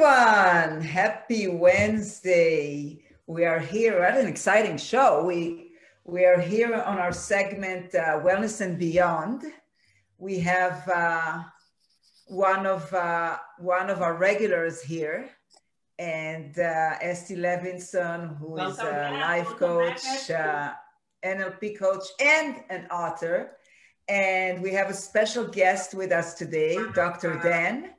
everyone. Happy Wednesday. We are here at an exciting show. We, we are here on our segment uh, Wellness and Beyond. We have uh, one, of, uh, one of our regulars here, and uh, Estee Levinson, who is Welcome a back. life coach, uh, NLP coach, and an author. And we have a special guest with us today, Dr. Dan,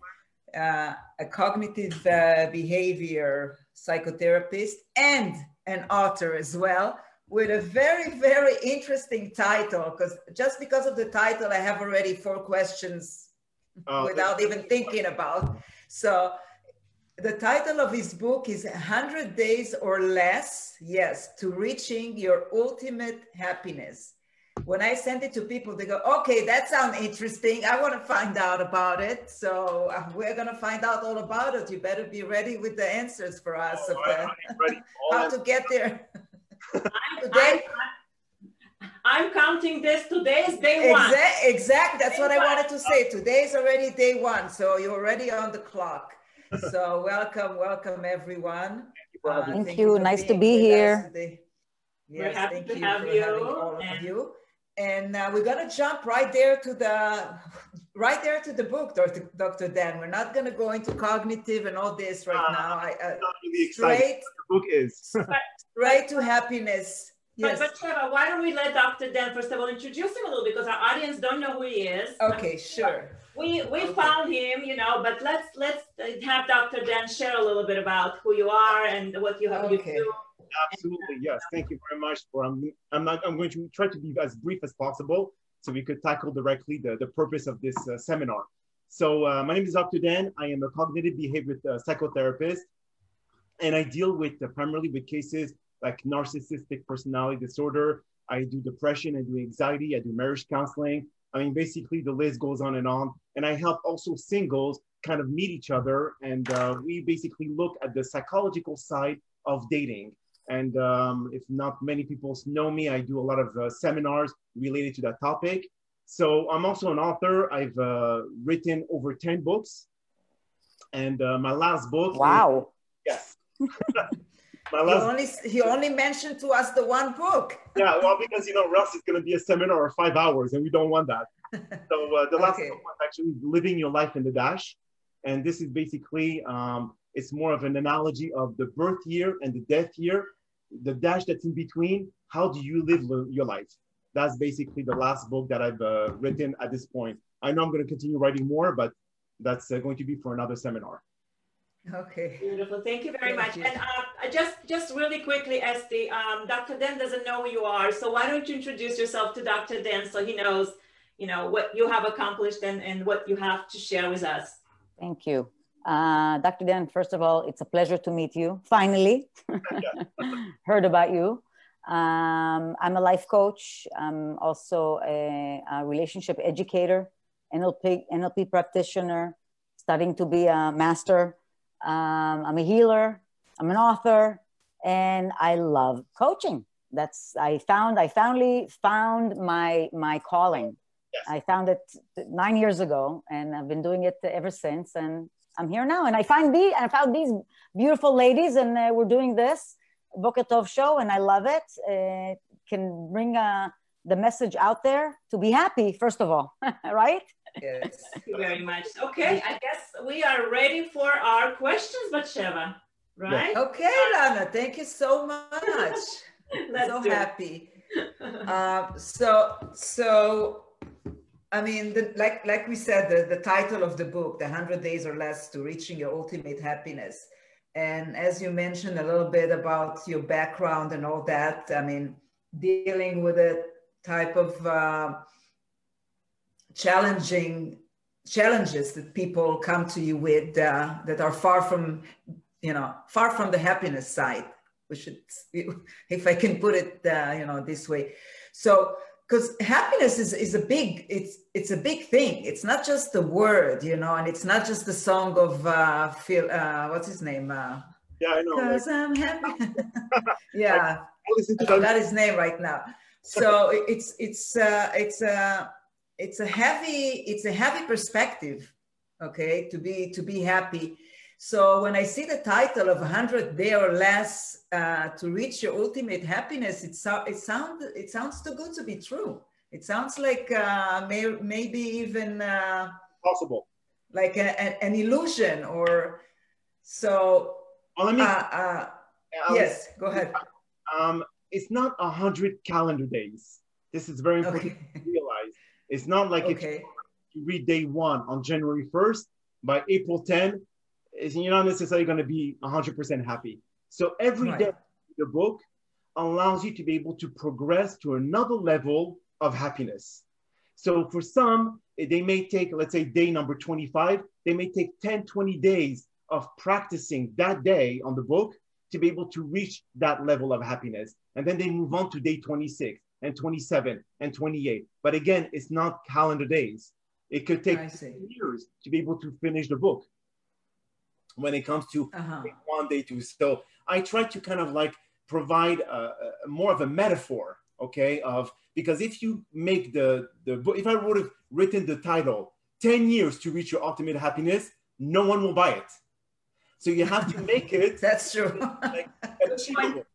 uh, a cognitive uh, behavior psychotherapist and an author as well, with a very, very interesting title. Because just because of the title, I have already four questions Oh, without even thinking about. So the title of his book is 100 Days or Less, yes, to reaching your ultimate happiness. When I send it to people, they go, okay, that sounds interesting. I want to find out about it. So uh, we're going to find out all about it. You better be ready with the answers for us of All the, right, I'm ready. How to get there. I'm, Today- I'm, I'm counting this. Today is day one. Exact, exact. That's what I wanted to say. Today is already day one, so you're already on the clock. So welcome, welcome everyone. for Uh, having. Thank you. for Nice to be here. today. We're happy thank to you have you, having all of you. And uh, we're gonna jump right there to the, right there to the book, Dr. Dr. Dan. We're not gonna go into cognitive and all this right Uh, now. I, uh, really excited. straight, The book is. right to happiness. But, Yes. but Trevor, why don't we let Dr. Dan first of all introduce him a little because our audience don't know who he is. Okay, sure. We we Okay. found him, you know, but let's let's have Dr. Dan share a little bit about who you are and what you have you do. Absolutely, yes. Thank you very much for. I'm, I'm not. I'm going to try to be as brief as possible so we could tackle directly the, the purpose of this uh, seminar. So uh, my name is Dr. Dan. I am a cognitive behavior uh, psychotherapist, and I deal with primarily with cases like narcissistic personality disorder. I do depression. I do anxiety. I do marriage counseling. I mean, basically, the list goes on and on. And I help also singles kind of meet each other, and uh, we basically look at the psychological side of dating. And um, if not many people know me, I do a lot of uh, seminars related to that topic. So I'm also an author. I've uh, written over 10 books. And uh, my last book. is- Wow. yes. my He only, he only mentioned to us the one book. yeah, well, because, you know, Russ, it's going to be a seminar of five hours and we don't want that. So uh, the last Okay. book was actually Living Your Life in the Dash. And this is basically, um, it's more of an analogy of the birth year and the death year, the dash that's in between. How do you live li- your life? That's basically the last book that I've uh, written at this point. I know I'm going to continue writing more, but that's uh, going to be for another seminar. Okay. Beautiful. Thank you very Thank much. you. And uh, just just really quickly, Estee, um, Dr. Dan doesn't know who you are, so why don't you introduce yourself to Dr. Dan so he knows, you know, what you have accomplished and, and what you have to share with us. Thank you. Uh, Dr. Dan, first of all, it's a pleasure to meet you. Finally, heard about you. Um, I'm a life coach. I'm also a, a relationship educator, NLP, NLP practitioner, studying to be a master. Um, I'm a healer. I'm an author, and I love coaching. That's I found. I finally found my my calling. Yes. I found it nine years ago, and I've been doing it ever since. And I'm here now, and I find the I found these beautiful ladies, and uh, we're doing this Boker Tov show, and I love it. Uh, can bring uh, the message out there to be happy, first of all, right? Yes. Thank you very much. Okay, I guess we are ready for our questions, Batsheva, right? Okay, Lana, thank you so much. Let's so happy. Um, so, so, I mean, the, like like we said, the, the title of the book, "The Hundred Days or Less to Reaching Your Ultimate Happiness," and as you mentioned a little bit about your background and all that, I mean, dealing with a type of uh, challenging challenges that people come to you with uh, that are far from, you know, far from the happiness side. We should, if I can put it, uh, you know, this way. So, because happiness is, is a big, it's it's a big thing. It's not just the word, you know, and it's not just the song of uh, Phil. Uh, what's his name? Uh, Yeah, I know. Like, I'm happy. yeah, I I that. his name right now. So it's it's uh, it's a it's a heavy it's a heavy perspective, okay, to be to be happy. So when I see the title of 100 day or less uh, to reach your ultimate happiness, it, so, it, sound, it sounds too good to be true. It sounds like uh, may, maybe even uh, possible, like a, a, an illusion or so. Well, let me, uh, uh, yes, go ahead. Um, it's not a hundred calendar days. This is very important okay. to realize. It's not like okay. if you read day one on January 1st, by April 10, you're not necessarily going to be 100% happy. So every right. day the book allows you to be able to progress to another level of happiness. So for some, eh, they may take, let's say, day number 25, they may take 10, 20 days of practicing that day on the book to be able to reach that level of happiness. And then they move on to day 26 and 27 and 28. But again, it's not calendar days. It could take years to be able to finish the book when it comes to uh-huh. one day two. So I try to kind of like provide a, a, more of a metaphor, okay, of because if you make the the book, if I would have written the title 10 years to reach your ultimate happiness, no one will buy it. So you have to make it. That's true. like, achievable.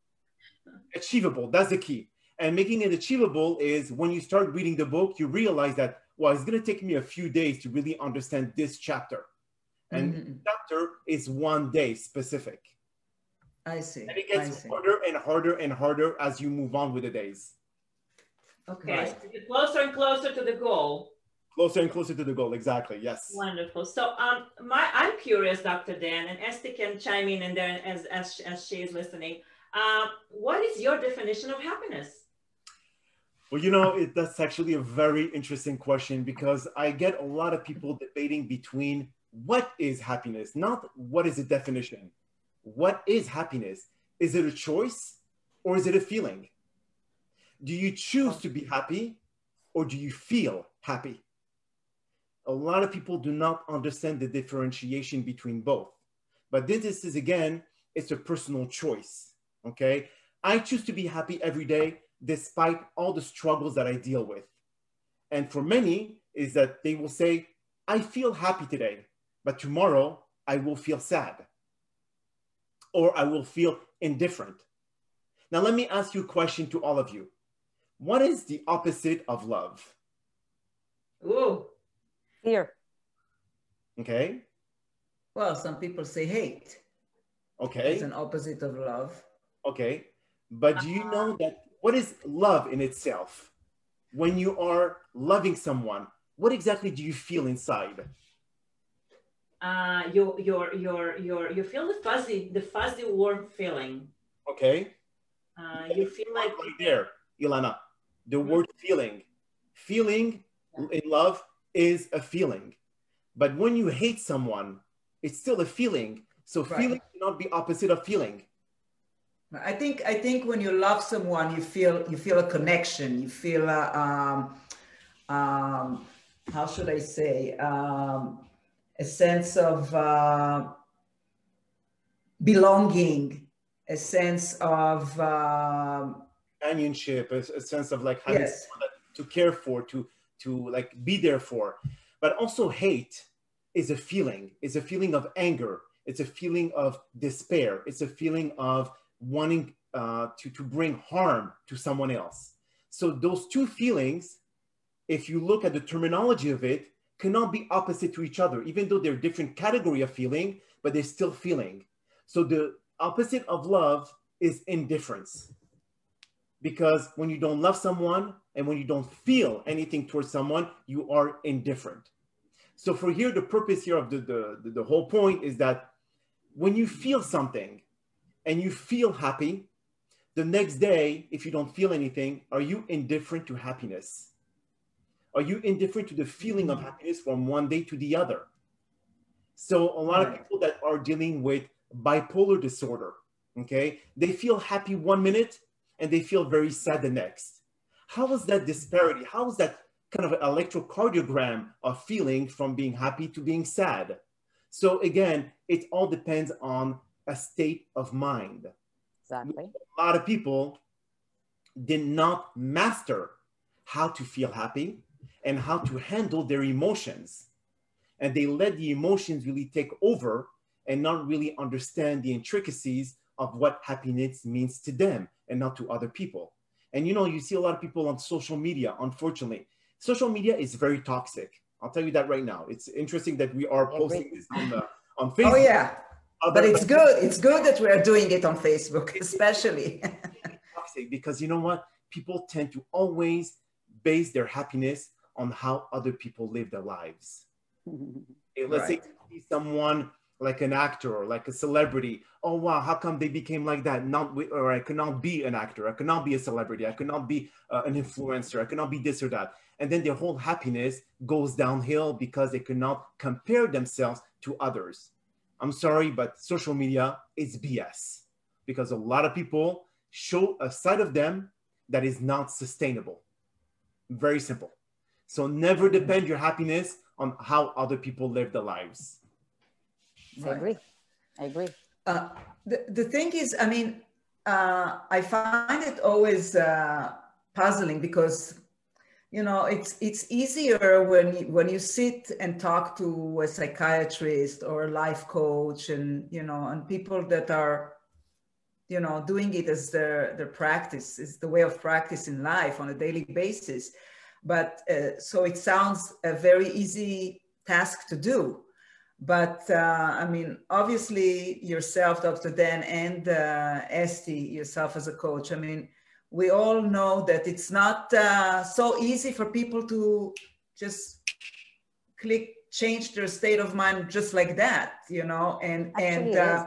achievable. That's the key. And making it achievable is when you start reading the book, you realize that, well, it's going to take me a few days to really understand this chapter. And mm-hmm. chapter is one day specific. I see. And it gets harder and harder and harder as you move on with the days. Okay. Right. So closer and closer to the goal. Closer and closer to the goal, exactly. Yes. Wonderful. So um my I'm curious, Dr. Dan, and Estee can chime in and there as as, as she is listening. Uh, what is your definition of happiness? Well, you know, it, that's actually a very interesting question because I get a lot of people debating between what is happiness, not what is the definition. What is happiness? Is it a choice or is it a feeling? Do you choose to be happy or do you feel happy? A lot of people do not understand the differentiation between both. But this is again, it's a personal choice. Okay. I choose to be happy every day despite all the struggles that I deal with. And for many, is that they will say, I feel happy today, but tomorrow I will feel sad or I will feel indifferent. Now, let me ask you a question to all of you. What is the opposite of love? Ooh, fear. Okay. Well, some people say hate. Okay. It's an opposite of love. Okay. But do you know uh-huh. that what is love in itself? When you are loving someone, what exactly do you feel inside? Uh, you you you you you feel the fuzzy the fuzzy warm feeling. Okay. Uh, you feel like right there, Ilana. The mm-hmm. word feeling, feeling in love is a feeling, but when you hate someone, it's still a feeling. So right. feeling cannot be opposite of feeling. I think I think when you love someone, you feel you feel a connection. You feel a, um, um, how should I say um, a sense of uh, belonging, a sense of um, companionship, a, a, sense of like having yes. to care for, to to like be there for. But also hate is a feeling. It's a feeling of anger. It's a feeling of despair. It's a feeling of wanting uh, to, to bring harm to someone else. So those two feelings, if you look at the terminology of it, cannot be opposite to each other, even though they're different category of feeling, but they're still feeling. So the opposite of love is indifference. Because when you don't love someone and when you don't feel anything towards someone, you are indifferent. So for here, the purpose here of the, the, the whole point is that when you feel something, and you feel happy, the next day, if you don't feel anything, are you indifferent to happiness? Are you indifferent to the feeling of happiness from one day to the other? So a lot of people that are dealing with bipolar disorder, okay, they feel happy one minute and they feel very sad the next. How is that disparity? How is that kind of electrocardiogram of feeling from being happy to being sad? So again, it all depends on a state of mind. Exactly. A lot of people did not master how to feel happy and how to handle their emotions. And they let the emotions really take over and not really understand the intricacies of what happiness means to them and not to other people. And you know, you see a lot of people on social media, unfortunately. Social media is very toxic. I'll tell you that right now. It's interesting that we are posting this on, the, on oh, Facebook. Oh, yeah. Other but it's good. It's good that we are doing it on Facebook, especially. toxic because you know what? People tend to always base their happiness on how other people live their lives. Let's right. say someone like an actor or like a celebrity. Oh wow, how come they became like that? Not or I cannot be an actor. I cannot be a celebrity. I cannot be uh, an influencer. I cannot be this or that. And then their whole happiness goes downhill because they cannot compare themselves to others. I'm sorry, but social media is BS because a lot of people show a side of them that is not sustainable. Very simple. So never depend your happiness on how other people live their lives. I agree. I agree. Uh, the, the thing is, I mean, uh, I find it always uh, puzzling because, you know, it's it's easier when you, when you sit and talk to a psychiatrist or a life coach, and you know, and people that are, you know, doing it as their their practice is the way of practice in life on a daily basis. But uh, so it sounds a very easy task to do but uh, I mean, obviously yourself, Dr. Dan, and uh, Estee, yourself as a coach. I mean, we all know that it's not uh, so easy for people to just click, change their state of mind just like that, you know. And Actually, and uh,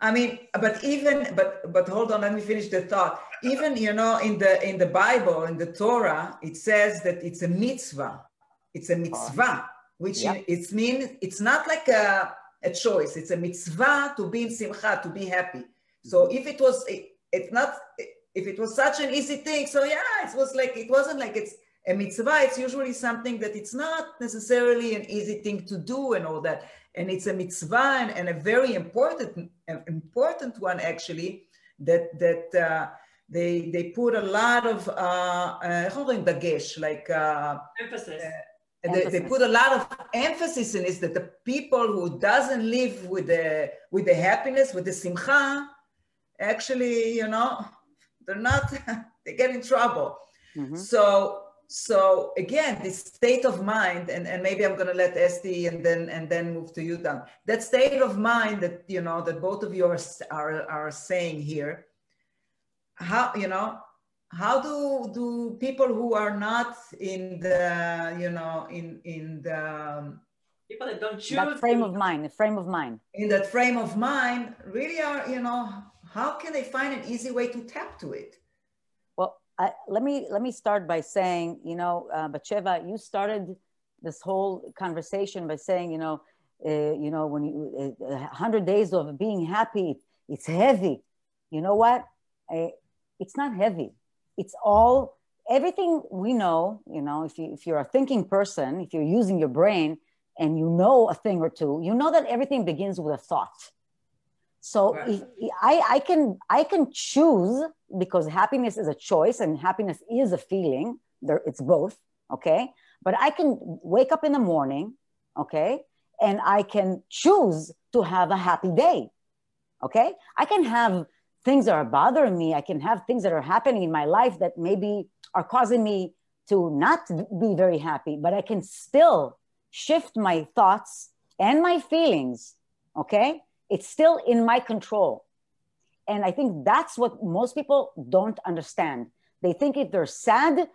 I mean, but even but but hold on, let me finish the thought. Even you know, in the in the Bible, in the Torah, it says that it's a mitzvah. It's a mitzvah which yep. it's mean it's not like a, a choice it's a mitzvah to be in simcha to be happy so mm-hmm. if it was it, it's not if it was such an easy thing so yeah it was like it wasn't like it's a mitzvah it's usually something that it's not necessarily an easy thing to do and all that and it's a mitzvah and, and a very important important one actually that that uh, they they put a lot of uh, uh, like uh, emphasis. uh, they, they, put a lot of emphasis in is that the people who doesn't live with the with the happiness with the simcha actually you know they're not they get in trouble. Mm-hmm. so so again this state of mind and, and maybe i'm going to let Estee and then and then move to you dan. That state of mind that you know that both of you are are, are saying here how you know how do do people who are not in the you know in in the um, people that don't choose that frame of mind the frame of mind. in that frame of mind really are you know how can they find an easy way to tap to it? Well I, let me let me start by saying you know uh, Batsheva, you started this whole conversation by saying you know uh, you know when you uh, 100 days of being happy it's heavy. You know what? I, it's not heavy. It's all everything we know you know if, you, if you're a thinking person if you're using your brain and you know a thing or two you know that everything begins with a thought. So right. if, I, I can i can choose because happiness is a choice and happiness is a feeling. There it's both okay? But i can wake up in the morning okay? And i can choose to have a happy day okay? I can have things that are bothering me. I can have things that are happening in my life that maybe are causing me to not be very happy, but I can still shift my thoughts and my feelings. Okay. It's still in my control. And I think that's what most people don't understand. They think if they're sad,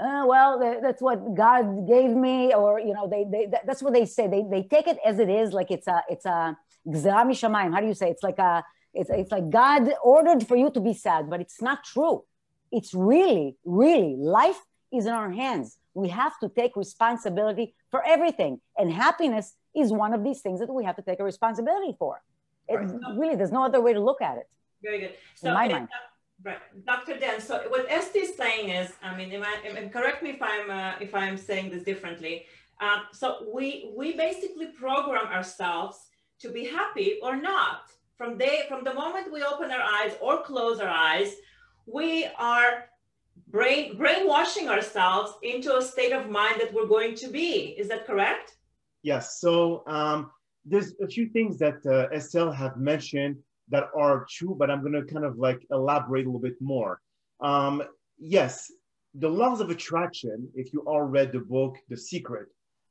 uh, well, that's what God gave me, or you know, they, they that's what they say. They, they take it as it is, like it's a it's a How do you say? It's like a it's, it's like God ordered for you to be sad, but it's not true. It's really, really, life is in our hands. We have to take responsibility for everything. And happiness is one of these things that we have to take a responsibility for. It, right. Really, there's no other way to look at it. Very good. So, in my mind. Right, Dr. Dan. So what Estee is saying is, I mean, I, correct me if I'm uh, if I'm saying this differently. Um, so we we basically program ourselves to be happy or not from day from the moment we open our eyes or close our eyes, we are brain brainwashing ourselves into a state of mind that we're going to be. Is that correct? Yes. So um, there's a few things that uh, Estelle have mentioned that are true, but I'm going to kind of like elaborate a little bit more. Um, yes, the laws of attraction, if you all read the book, The Secret,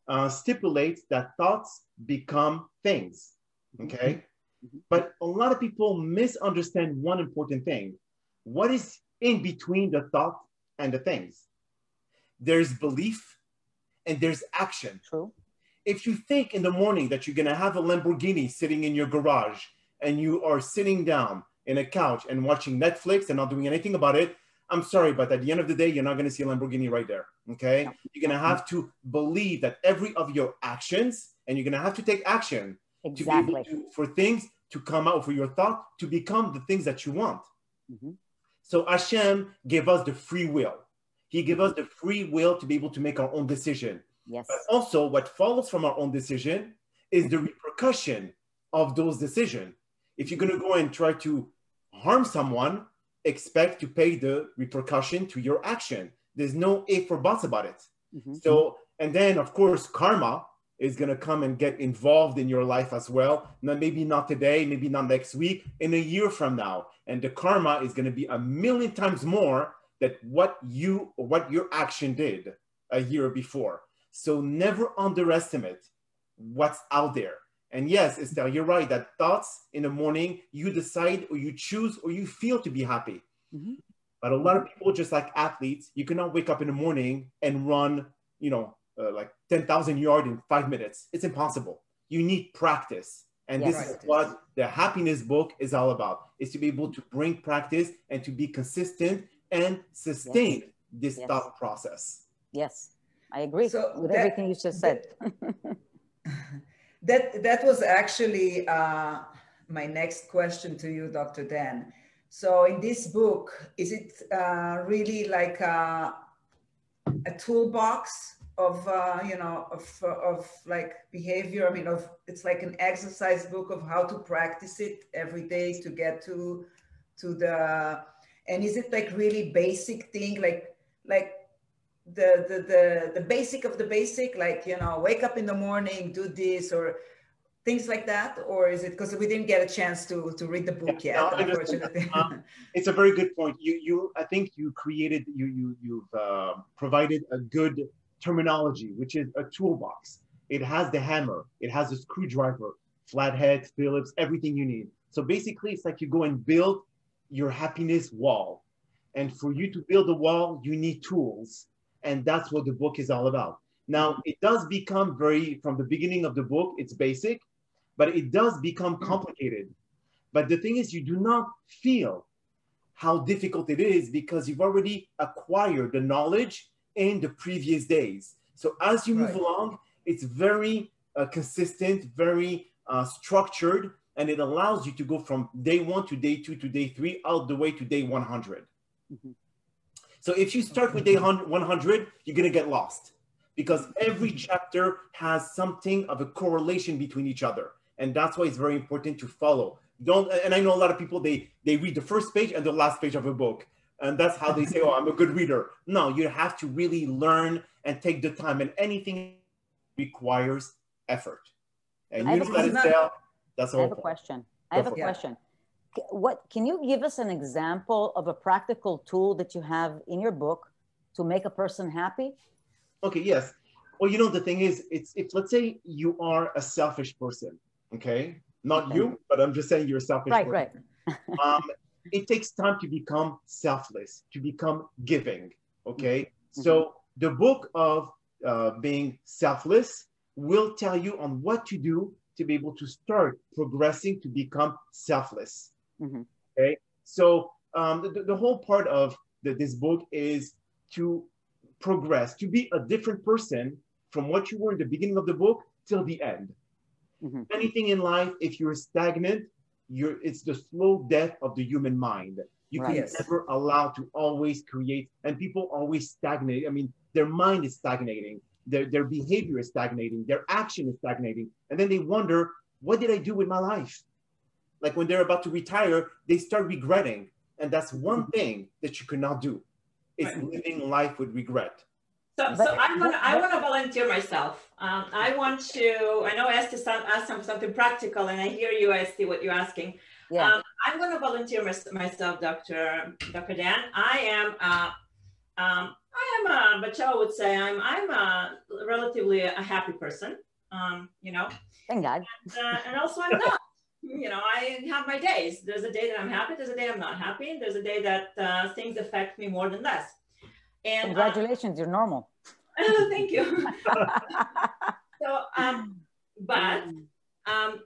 uh, stipulates that thoughts become things. Okay. Mm-hmm. But a lot of people misunderstand one important thing. What is in between the thought and the things? There's belief and there's action. True. If you think in the morning that you're going to have a Lamborghini sitting in your garage and you are sitting down in a couch and watching Netflix and not doing anything about it, I'm sorry, but at the end of the day, you're not going to see a Lamborghini right there. Okay. You're going to have to believe that every of your actions, and you're going to have to take action exactly. to, for things to come out, for your thought to become the things that you want. Mm-hmm. So Hashem gave us the free will. He gave us the free will to be able to make our own decision. Yes. But also, what follows from our own decision is the repercussion of those decisions. If you're going to go and try to harm someone, expect to pay the repercussion to your action. There's no if or buts about it. Mm-hmm. So, and then of course, karma is going to come and get involved in your life as well. Now, maybe not today, maybe not next week, in a year from now. And the karma is going to be a million times more than what you what your action did a year before. So never underestimate what's out there. And yes, Estelle, you're right that thoughts in the morning, you decide or you choose or you feel to be happy. Mm-hmm. But a lot of people, just like athletes, you cannot wake up in the morning and run, you know, uh, like 10,000 yards in five minutes. It's impossible. You need practice. And yes. this is what the happiness book is all about, is to be able to bring practice and to be consistent and sustain yes. this yes. thought process. Yes, I agree so with that, everything you just said. that that was actually uh, my next question to you, Dr. Dan. So in this book, is it uh, really like a, a toolbox of uh, you know of of like behavior? I mean, of it's like an exercise book of how to practice it every day to get to to the and is it like really basic thing like like the, the, the, the basic of the basic, like, you know, wake up in the morning, do this, or things like that? Or is it because we didn't get a chance to, to read the book yeah, yet, no, unfortunately? um, it's a very good point. You, you, I think you created, you, you, you've uh, provided a good terminology, which is a toolbox. It has the hammer, it has a screwdriver, flathead, Phillips, everything you need. So basically, it's like you go and build your happiness wall. And for you to build a wall, you need tools and that's what the book is all about. Now, it does become very, from the beginning of the book, it's basic, but it does become complicated. But the thing is, you do not feel how difficult it is because you've already acquired the knowledge in the previous days. So as you move right. along, it's very uh, consistent, very uh, structured, and it allows you to go from day one to day two to day three, all the way to day 100. Mm-hmm. So if you start with day 100, you're going to get lost because every chapter has something of a correlation between each other. And that's why it's very important to follow. Don't, and I know a lot of people, they, they read the first page and the last page of a book. And that's how they say, oh, I'm a good reader. No, you have to really learn and take the time. And anything requires effort. And you know that's I have a question. I have a question what can you give us an example of a practical tool that you have in your book to make a person happy? Okay, yes. Well, you know, the thing is, it's if let's say you are a selfish person, okay? Not okay. you, but I'm just saying you're a selfish right, person. Right, um, it takes time to become selfless, to become giving, okay? Mm-hmm. So the book of uh, being selfless will tell you on what to do to be able to start progressing to become selfless. Mm-hmm. Okay, so um, the, the whole part of the, this book is to progress, to be a different person from what you were in the beginning of the book till the end. Mm-hmm. Anything in life, if you're stagnant, you're it's the slow death of the human mind. You right. can yes. never allow to always create, and people always stagnate. I mean, their mind is stagnating, their, their behavior is stagnating, their action is stagnating, and then they wonder, what did I do with my life? like when they're about to retire, they start regretting. And that's one mm-hmm. thing that you cannot do is right. living life with regret. So, but, so I want I want to volunteer myself. Um, I want to. I know Estee asked some, something practical, and I hear you, Estee, what you're asking. Yeah. Um, I'm going to volunteer myself, Dr. Dr. Dan. I am. Uh, um, I am. A, Bachel would say I'm. I'm a relatively a happy person. Um, you know. Thank God. And, uh, and also, I'm not. you know, I have my days. There's a day that I'm happy. There's a day I'm not happy. There's a day that uh, things affect me more than less. And uh, congratulations, you're normal. thank you. so, um, but um,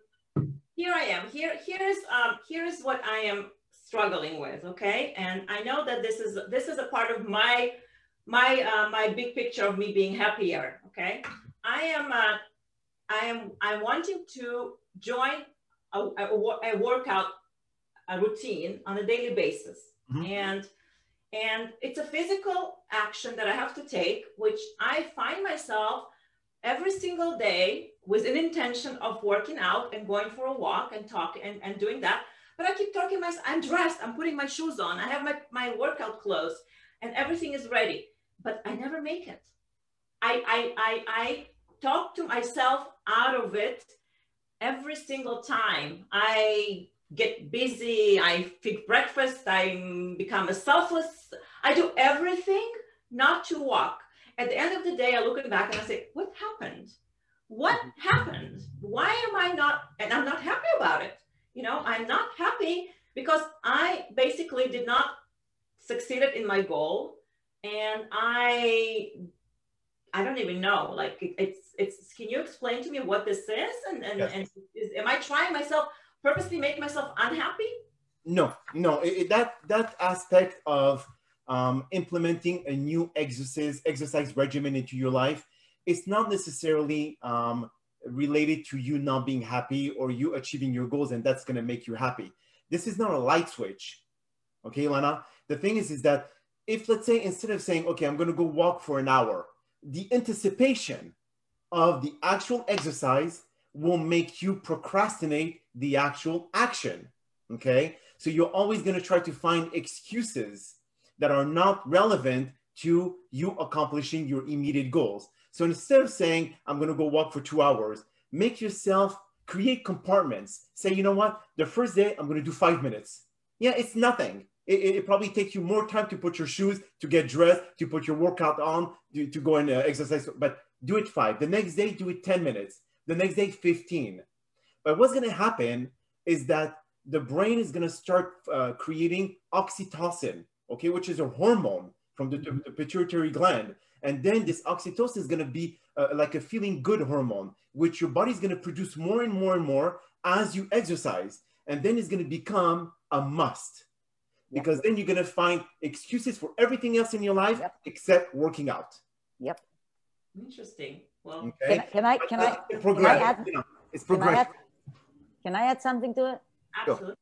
here I am. Here, here's um, here's what I am struggling with. Okay, and I know that this is this is a part of my my uh, my big picture of me being happier. Okay, I am uh, I am I'm wanting to join a, a, a workout a routine on a daily basis, mm-hmm. and and it's a physical action that I have to take, which I find myself every single day with an intention of working out and going for a walk and talking and, and doing that. But I keep talking myself, I'm dressed, I'm putting my shoes on, I have my, my workout clothes and everything is ready, but I never make it. I, I, I, I talk to myself out of it every single time. I get busy, I fix breakfast, I become a selfless, I do everything not to walk. At the end of the day, I look back and I say, what happened? What mm-hmm. happened? Why am I not, and I'm not happy about it. You know, I'm not happy because I basically did not succeed in my goal. And I, I don't even know, like it, it's, it's, can you explain to me what this is? And, and, yes. and is, am I trying myself purposely make myself unhappy? No, no, it, that that aspect of um, implementing a new exercise exercise regimen into your life, it's not necessarily um, related to you not being happy or you achieving your goals, and that's going to make you happy. This is not a light switch, okay, Lana. The thing is, is that if let's say instead of saying, okay, I'm going to go walk for an hour, the anticipation of the actual exercise will make you procrastinate the actual action. Okay. So you're always going to try to find excuses that are not relevant to you accomplishing your immediate goals. So instead of saying, I'm going to go walk for two hours, make yourself create compartments. Say, you know what? The first day, I'm going to do five minutes. Yeah, it's nothing. It, it, probably takes you more time to put your shoes, to get dressed, to put your workout on, to, to go and uh, exercise. But do it five. The next day, do it 10 minutes the next day 15. But what's going to happen is that the brain is going to start uh, creating oxytocin, okay, which is a hormone from the, the pituitary gland. And then this oxytocin is going to be uh, like a feeling good hormone, which your body is going to produce more and more and more as you exercise. And then it's going to become a must because yep. then you're going to find excuses for everything else in your life yep. except working out. Yep. Interesting. Well, okay. can, I can I can I, can I add, you know, it's progressive. Can I, add, can I add something to it? Absolutely.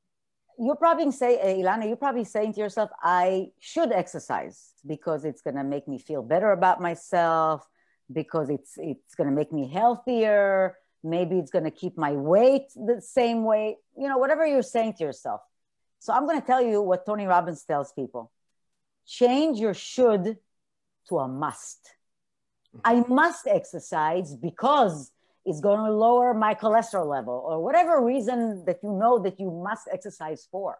You're probably say, uh, Ilana, you're probably saying to yourself, I should exercise because it's going to make me feel better about myself, because it's it's going to make me healthier. Maybe it's going to keep my weight the same way. You know, whatever you're saying to yourself. So I'm going to tell you what Tony Robbins tells people: change your should to a must I must exercise because it's going to lower my cholesterol level or whatever reason that you know that you must exercise for.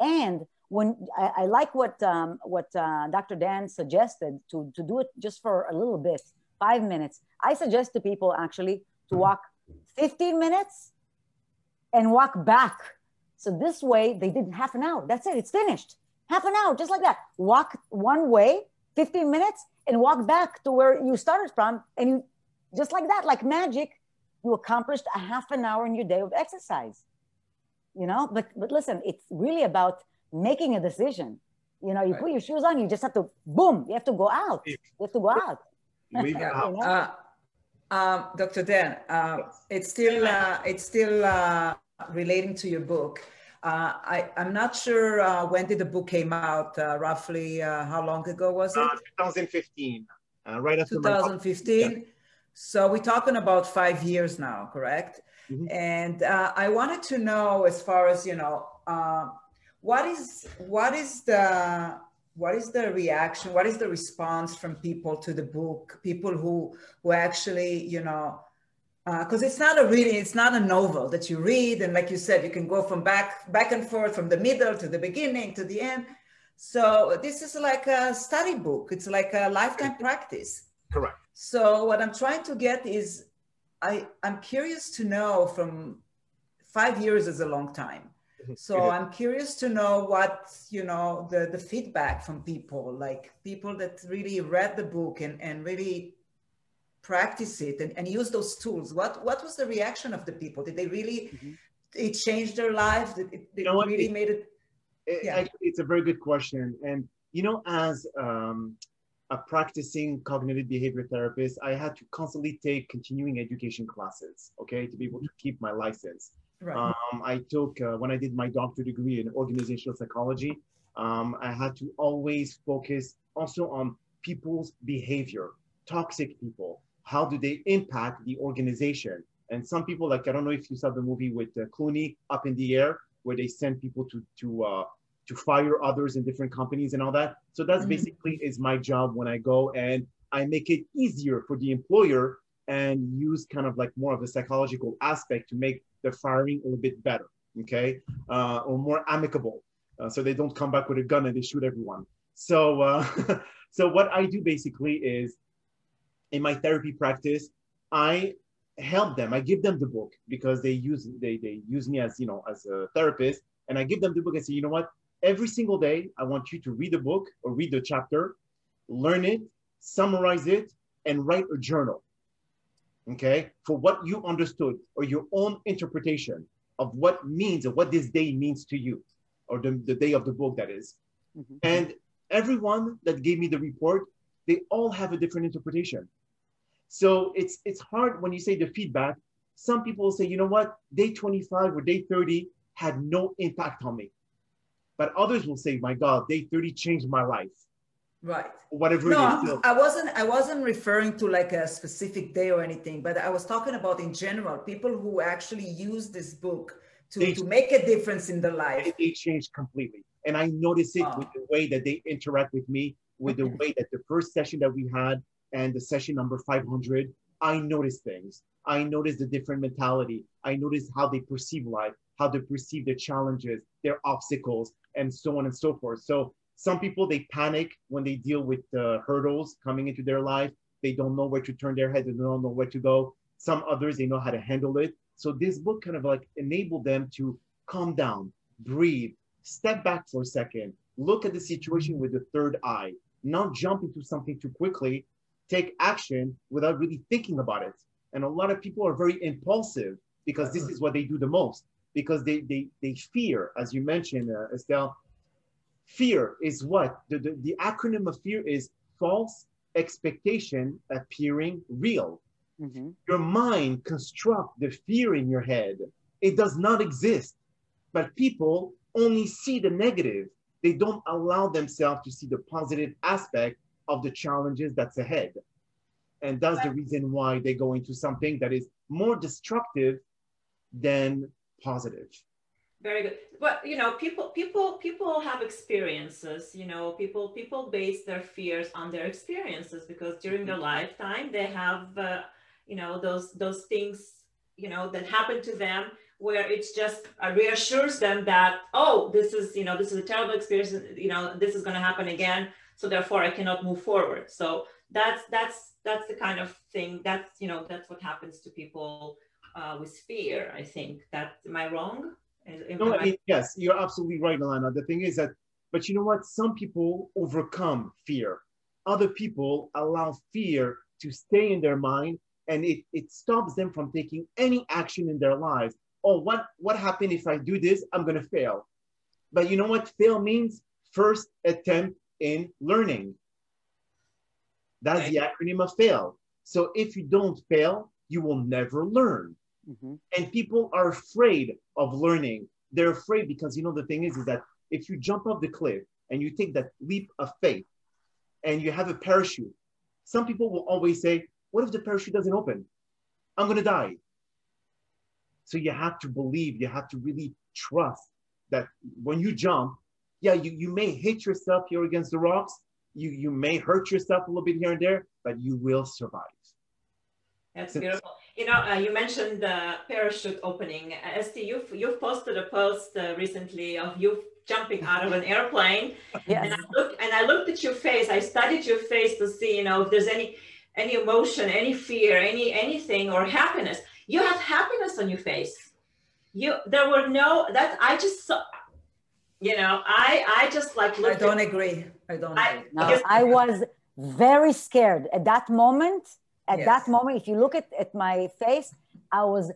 And when I, I like what um, what uh, Dr. Dan suggested to, to do it just for a little bit, five minutes. I suggest to people actually to walk 15 minutes and walk back. So this way they did half an hour. That's it. It's finished. Half an hour, just like that. Walk one way, 15 minutes, and walk back to where you started from. And you, just like that, like magic, you accomplished a half an hour in your day of exercise. You know, but but listen, it's really about making a decision. You know, you right. put your shoes on, you just have to boom, you have to go out. You have to go out. Leave it out. Uh, um, Dr. Dan, uh, it's still uh, it's still uh, relating to your book. Uh, I, I'm not sure uh, when did the book came out, uh, roughly uh, how long ago was it? 2015, right after 2015. So we're talking about five years now, correct? Mm-hmm. And I wanted to know as far as, you know, what is what is the what is the reaction? What is the response from people to the book? People who who actually, you know, because uh, it's not a reading, it's not a novel that you read, and like you said, you can go from back back and forth from the middle to the beginning to the end. So this is like a study book. It's like a lifetime practice. Correct. So what I'm trying to get is, I I'm curious to know from five years is a long time. Mm-hmm. So I'm curious to know what you know the the feedback from people, like people that really read the book and and really practice it and, and use those tools what what was the reaction of the people did they really mm-hmm. it changed their lives did it, you know really made it, it yeah. actually, it's a very good question and you know as um, a practicing cognitive behavior therapist i had to constantly take continuing education classes okay to be able to keep my license right. um, i took uh, when i did my doctorate degree in organizational psychology um, i had to always focus also on people's behavior toxic people how do they impact the organization? And some people, like I don't know if you saw the movie with uh, Clooney, Up in the Air, where they send people to to uh, to fire others in different companies and all that. So that's mm-hmm. basically is my job when I go and I make it easier for the employer and use kind of like more of a psychological aspect to make the firing a little bit better, okay, uh, or more amicable, uh, so they don't come back with a gun and they shoot everyone. So, uh, so what I do basically is in my therapy practice, I help them. I give them the book because they use they they use me as you know as a therapist, and I give them the book and say, you know what? Every single day, I want you to read a book or read the chapter, learn it, summarize it, and write a journal. Okay, for what you understood or your own interpretation of what means or what this day means to you, or the, the day of the book that is. Mm-hmm. And everyone that gave me the report, they all have a different interpretation. So it's it's hard when you say the feedback. Some people say, you know what, day 25 or day 30 had no impact on me. But others will say, my God, day 30 changed my life. Right. Whatever no, I wasn't I wasn't referring to like a specific day or anything, but I was talking about in general, people who actually use this book to, they, to make a difference in their life. They changed completely. And I notice it with the way that they interact with me, with the way that the first session that we had, and the session number 500, I noticed things. I noticed the different mentality. I noticed how they perceive life, how they perceive their challenges, their obstacles, and so on and so forth. So some people they panic when they deal with the hurdles coming into their life. They don't know where to turn their head. They don't know where to go. Some others they know how to handle it. So this book kind of like enabled them to calm down, breathe, step back for a second, look at the situation with the third eye, not jump into something too quickly, take action without really thinking about it. And a lot of people are very impulsive because this is what they do the most because they they, they fear, as you mentioned, uh, Estelle. Fear is what the, the, the acronym of fear is false expectation appearing real. Mm-hmm. Your mind construct the fear in your head. It does not exist, but people only see the negative. They don't allow themselves to see the positive aspect of the challenges that's ahead. And that's the reason why they go into something that is more destructive than positive. Very good. But you know, people people people have experiences, you know, people people base their fears on their experiences because during their mm-hmm. lifetime they have uh, you know those those things you know that happen to them where it's just uh, reassures them that oh this is you know this is a terrible experience you know this is going to happen again so therefore I cannot move forward. So that's that's that's the kind of thing that's you know that's what happens to people uh, with fear. I think that am I wrong? no, I mean, yes, you're absolutely right, Alana. The thing is that, but you know what? Some people overcome fear. Other people allow fear to stay in their mind, and it, it stops them from taking any action in their lives. Oh, what what happened if I do this? I'm gonna fail. But you know what fail means? First attempt in learning. That's the acronym of fail. So if you don't fail, you will never learn. Mm-hmm. And people are afraid of learning. They're afraid because you know the thing is, is that if you jump off the cliff and you take that leap of faith and you have a parachute, some people will always say, What if the parachute doesn't open? I'm gonna die. So you have to believe, you have to really trust that when you jump, Yeah, you, you may hit yourself here against the rocks. You, you may hurt yourself a little bit here and there, but you will survive. That's beautiful. You know, uh, you mentioned the parachute opening. Uh, Estee, you've, you've posted a post uh, recently of you jumping out of an airplane. Yes. And I, looked, and I looked at your face. I studied your face to see, you know, if there's any any emotion, any fear, any anything or happiness. You have happiness on your face. You there were no that I just saw you know, I I just like looked. I don't at, agree. I don't I, agree. No, I was very scared at that moment at yes. that moment, if you look at, at my face, I was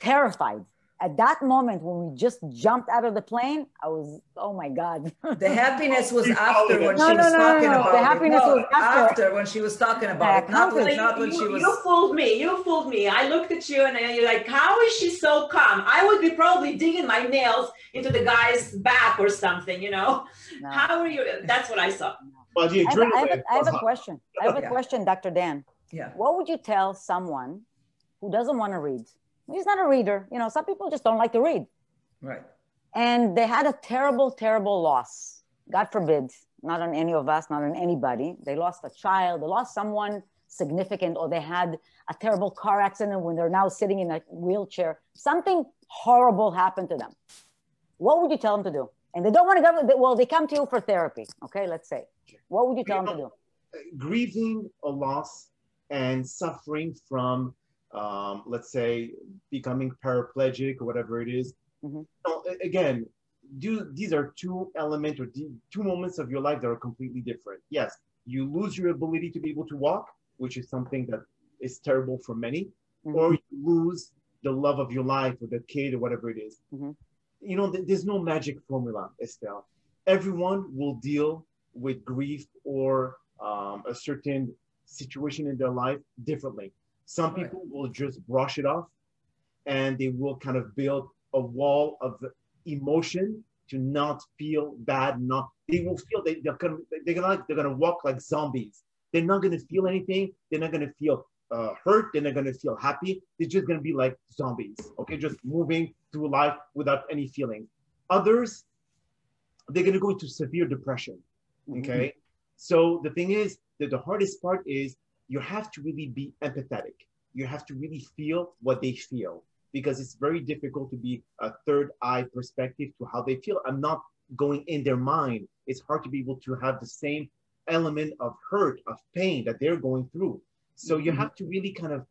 terrified. At that moment, when we just jumped out of the plane, I was, oh my God. the happiness was after when no, she no, was no, talking about the happiness was after. after. when she was talking about it, not, when, not when you, she was. You fooled me. You fooled me. I looked at you and you're like, how is she so calm? I would be probably digging my nails into the guy's back or something, you know? How are you? That's what I saw. Well, the I, have, I, have a, I have a question. I have a yeah. question, Dr. Dan. Yeah. What would you tell someone who doesn't want to read? He's not a reader. You know, some people just don't like to read. Right. And they had a terrible, terrible loss. God forbid, not on any of us, not on anybody. They lost a child, they lost someone significant, or they had a terrible car accident when they're now sitting in a wheelchair. Something horrible happened to them. What would you tell them to do? And they don't want to go, well, they come to you for therapy. Okay, let's say. What would you tell them to do? Grieving a loss and suffering from, um, let's say, becoming paraplegic or whatever it is. Mm-hmm. So, again, do, these are two elements or two moments of your life that are completely different. Yes, you lose your ability to be able to walk, which is something that is terrible for many, mm-hmm. or you lose the love of your life or the kid or whatever it is. Mm-hmm. You know, th- there's no magic formula, Estelle. Everyone will deal with grief or um, a certain situation in their life differently. Some right. people will just brush it off and they will kind of build a wall of emotion to not feel bad, not they will feel they, they're gonna they're gonna they're gonna walk like zombies. They're not gonna feel anything, they're not gonna feel uh, hurt, they're not gonna feel happy, they're just gonna be like zombies, okay, just moving through life without any feeling. Others, they're gonna go into severe depression. Okay. Mm-hmm. So the thing is, that the hardest part is you have to really be empathetic. You have to really feel what they feel because it's very difficult to be a third eye perspective to how they feel. I'm not going in their mind. It's hard to be able to have the same element of hurt, of pain that they're going through. So you mm-hmm. have to really kind of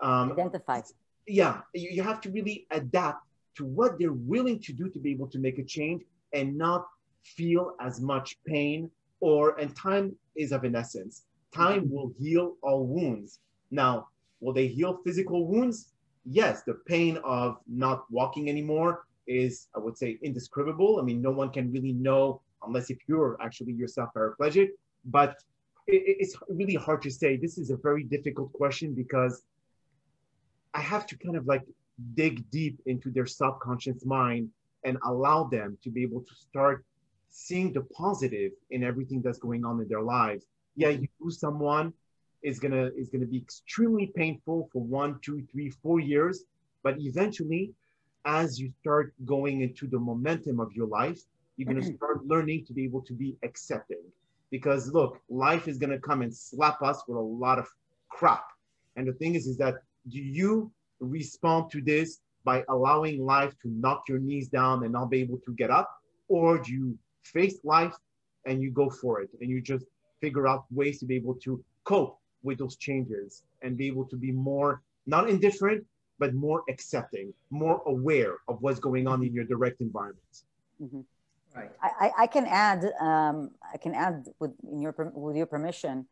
um, identify. Yeah, you have to really adapt to what they're willing to do to be able to make a change and not feel as much pain or and time is of an essence. Time will heal all wounds. Now, will they heal physical wounds? Yes, the pain of not walking anymore is, I would say, indescribable. I mean, no one can really know unless if you're actually yourself paraplegic. But it's really hard to say. This is a very difficult question because I have to kind of like dig deep into their subconscious mind and allow them to be able to start seeing the positive in everything that's going on in their lives. Yeah, you lose someone, is gonna is gonna be extremely painful for one, two, three, four years. But eventually, as you start going into the momentum of your life, you're gonna mm-hmm. start learning to be able to be accepting. Because look, life is gonna come and slap us with a lot of crap. And the thing is, is that do you respond to this by allowing life to knock your knees down and not be able to get up? Or do you face life and you go for it and you just figure out ways to be able to cope with those changes and be able to be more not indifferent but more accepting more aware of what's going on in your direct environment mm-hmm. right I, I can add um, i can add with in your with your permission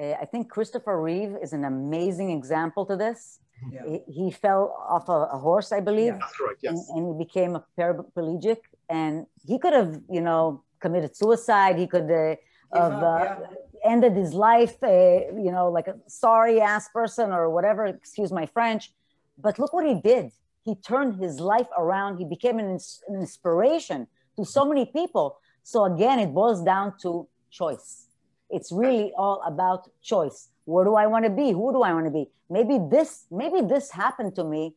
uh, i think christopher reeve is an amazing example to this yeah. he, he, fell off a, a horse i believe yeah. That's right, yes. and, and he became a paraplegic and he could have, you know, committed suicide. He could uh, have uh, yeah. ended his life, uh, you know, like a sorry ass person or whatever. Excuse my French. But look what he did. He turned his life around. He became an, an inspiration to so many people. So again, it boils down to choice. It's really all about choice. Where do I want to be? Who do I want to be? Maybe this, maybe this happened to me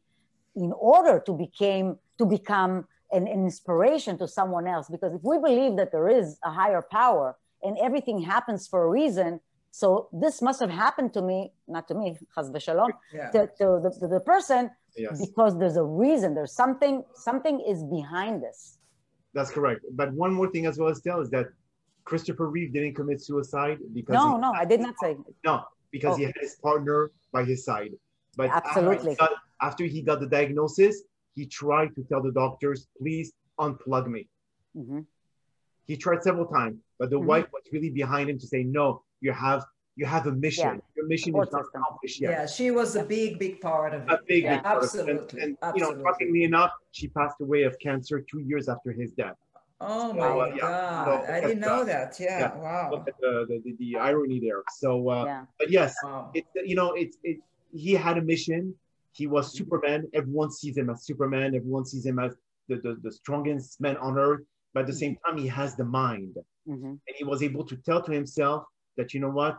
in order to became to become an, an inspiration to someone else. Because if we believe that there is a higher power and everything happens for a reason, so this must have happened to me, not to me, chas v'shalom, yeah. to, to, the, to the person yes. because there's a reason. There's something, something is behind this. That's correct. But one more thing as well, Estelle is that Christopher Reeve didn't commit suicide because no, no, I did not say no because oh. he had his partner by his side. But absolutely, after he, got, after he got the diagnosis, he tried to tell the doctors, "Please unplug me." Mm-hmm. He tried several times, but the mm-hmm. wife was really behind him to say, "No, you have you have a mission. Yeah. Your mission is not accomplished yet." Yeah, she was a big, big part of it. A big, yeah. big part absolutely. of it. And, and absolutely. you know, shockingly enough, she passed away of cancer two years after his death. Oh my uh, yeah. God! So I didn't know that. Yeah, yeah. wow. Look at the, the, the, the irony there. So, uh, yeah. but yes, wow. it, you know, it's it. He had a mission. He was. Superman. Everyone sees him as Superman. Everyone sees him as the, the, the strongest man on earth. But at the same time, he has the mind, mm-hmm. and he was able to tell to himself that you know what,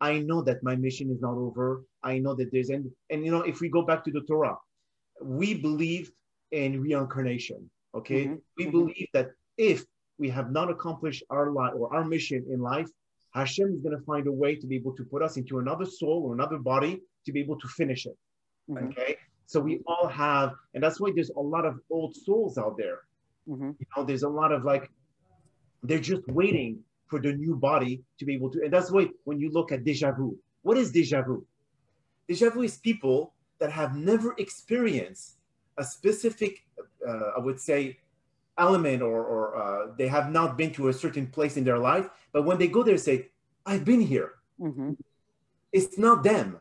I know that my mission is not over. I know that there's and and you know if we go back to the Torah, we believe in reincarnation. Okay, mm-hmm. we mm-hmm. believe that if we have not accomplished our life or our mission in life, Hashem is going to find a way to be able to put us into another soul or another body to be able to finish it. Mm-hmm. Okay. So we all have, and that's why there's a lot of old souls out there. Mm-hmm. You know, there's a lot of like, they're just waiting for the new body to be able to. And that's why when you look at deja vu, what is deja vu? Deja vu is people that have never experienced a specific, uh, I would say, element or, or uh, they have not been to a certain place in their life, but when they go there, say, I've been here. Mm-hmm. It's not them.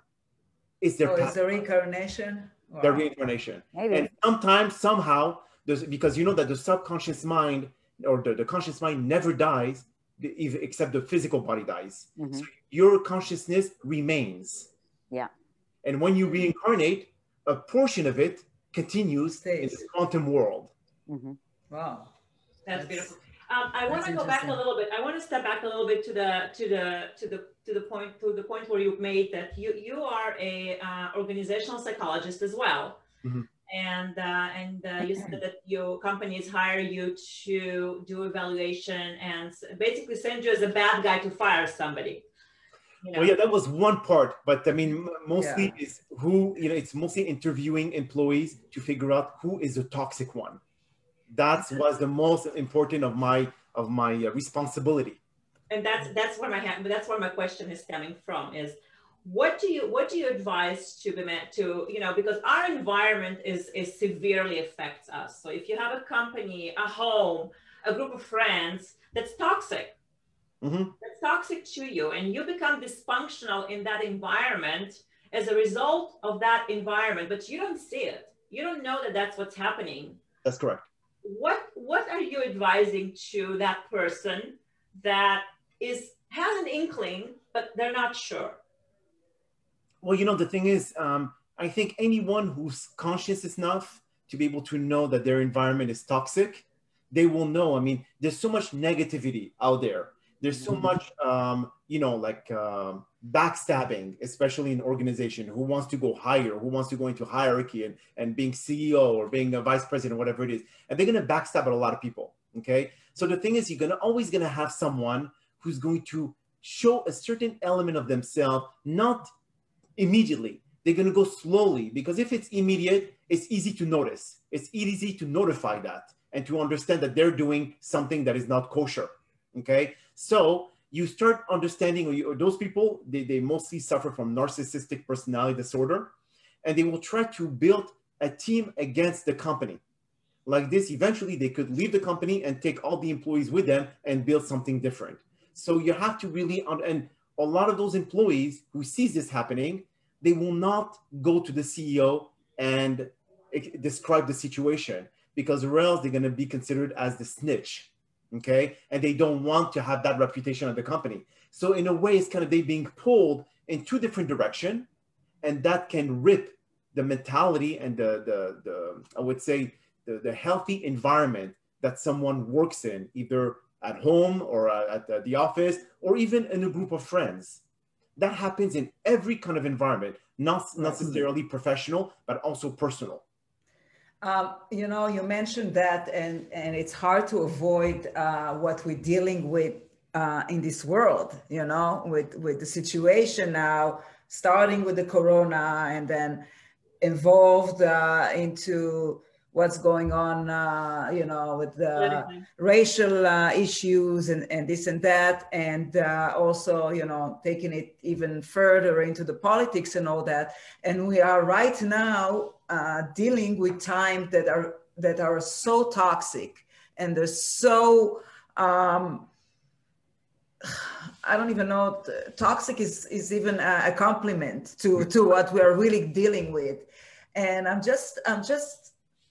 It's their oh, it's the reincarnation? Wow. Their reincarnation. Maybe. And sometimes, somehow, there's, because you know that the subconscious mind or the, the conscious mind never dies except the physical body dies. Mm-hmm. So your consciousness remains. Yeah. And when you reincarnate, a portion of it continues Stays. in the quantum world. Mm-hmm. Wow. That's, that's beautiful. Um, I want to go back a little bit. I want to step back a little bit to the to the to the to the point to the point where you made that you you are a uh, organizational psychologist as well, mm-hmm. and uh, and uh, you said that your companies hire you to do evaluation and basically send you as a bad guy to fire somebody. You know? Well, yeah, that was one part, but I mean, mostly yeah. is who you know. It's mostly interviewing employees to figure out who is the toxic one that was the most important of my of my uh, responsibility. And that's that's where my but that's where my question is coming from is what do you what do you advise to be meant to you know because our environment is is severely affects us. So if you have a company a home a group of friends that's toxic mm-hmm. that's toxic to you and you become dysfunctional in that environment as a result of that environment but you don't see it. You don't know that that's what's happening. That's correct what what are you advising to that person that is has an inkling but they're not sure? Well you know the thing is um, i think anyone who's conscious enough to be able to know that their environment is toxic they will know. I mean there's so much negativity out there. There's so mm-hmm. much um, you know like um, backstabbing especially in organization who wants to go higher who wants to go into hierarchy and, and being ceo or being a vice president whatever it is and they're going to backstab at a lot of people okay? So the thing is you're going to always going to have someone who's going to show a certain element of themselves not immediately. They're going to go slowly because if it's immediate it's easy to notice. It's easy to notify that and to understand that they're doing something that is not kosher okay? So you start understanding or, those people, they, they mostly suffer from narcissistic personality disorder, and they will try to build a team against the company. Like this, eventually they could leave the company and take all the employees with them and build something different. So you have to really, and a lot of those employees who sees this happening, they will not go to the CEO and describe the situation because or else they're going to be considered as the snitch okay? And they don't want to have that reputation of the company. So in a way, it's kind of they being pulled in two different direction, and that can rip the mentality and the the, the I would say the, the healthy environment that someone works in, either at home or at the, the office or even in a group of friends. That happens in every kind of environment, not necessarily professional, but also personal. Um, you know, you mentioned that, and, and it's hard to avoid uh, what we're dealing with uh, in this world, you know, with, with the situation now, starting with the corona and then evolved uh, into what's going on, uh, you know, with the racial uh, issues and, and this and that, and uh, also, you know, taking it even further into the politics and all that. And we are right now uh, dealing with times that are that are so toxic and they're so. Um, I don't even know. Toxic is is even a compliment to to what we are really dealing with, and I'm just I'm just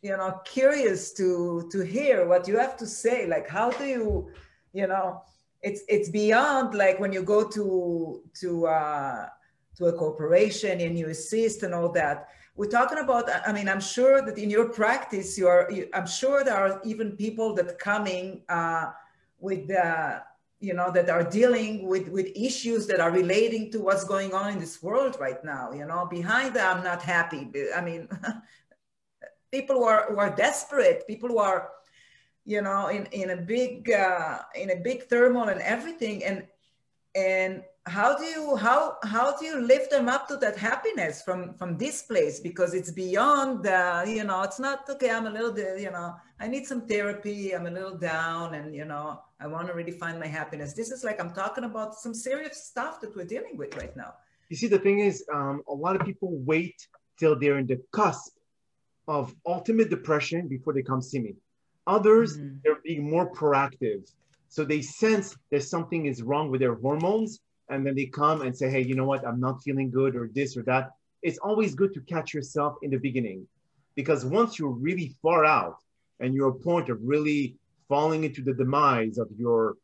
you know curious to to hear what you have to say. Like how do you you know it's it's beyond like when you go to to uh to a corporation and you assist and all that. We're talking about i mean i'm sure that in your practice you are you, i'm sure there are even people that coming uh with uh you know that are dealing with with issues that are relating to what's going on in this world right now you know. Behind that i'm not happy. I mean people who are, who are desperate, people who are, you know, in, in a big, uh, in a big turmoil and everything. And, and how do you, how, how do you lift them up to that happiness from, from this place? Because it's beyond, uh, you know, it's not, okay, I'm a little, you know, I need some therapy. I'm a little down and, you know, I want to really find my happiness. This is like, I'm talking about some serious stuff that we're dealing with right now. You see, the thing is, um, a lot of people wait till they're in the cusp of ultimate depression before they come see me. Others, mm-hmm. they're being more proactive. So they sense that something is wrong with their hormones. And then they come and say, hey, you know what? I'm not feeling good or this or that. It's always good to catch yourself in the beginning because once you're really far out and you're a point of really falling into the demise of your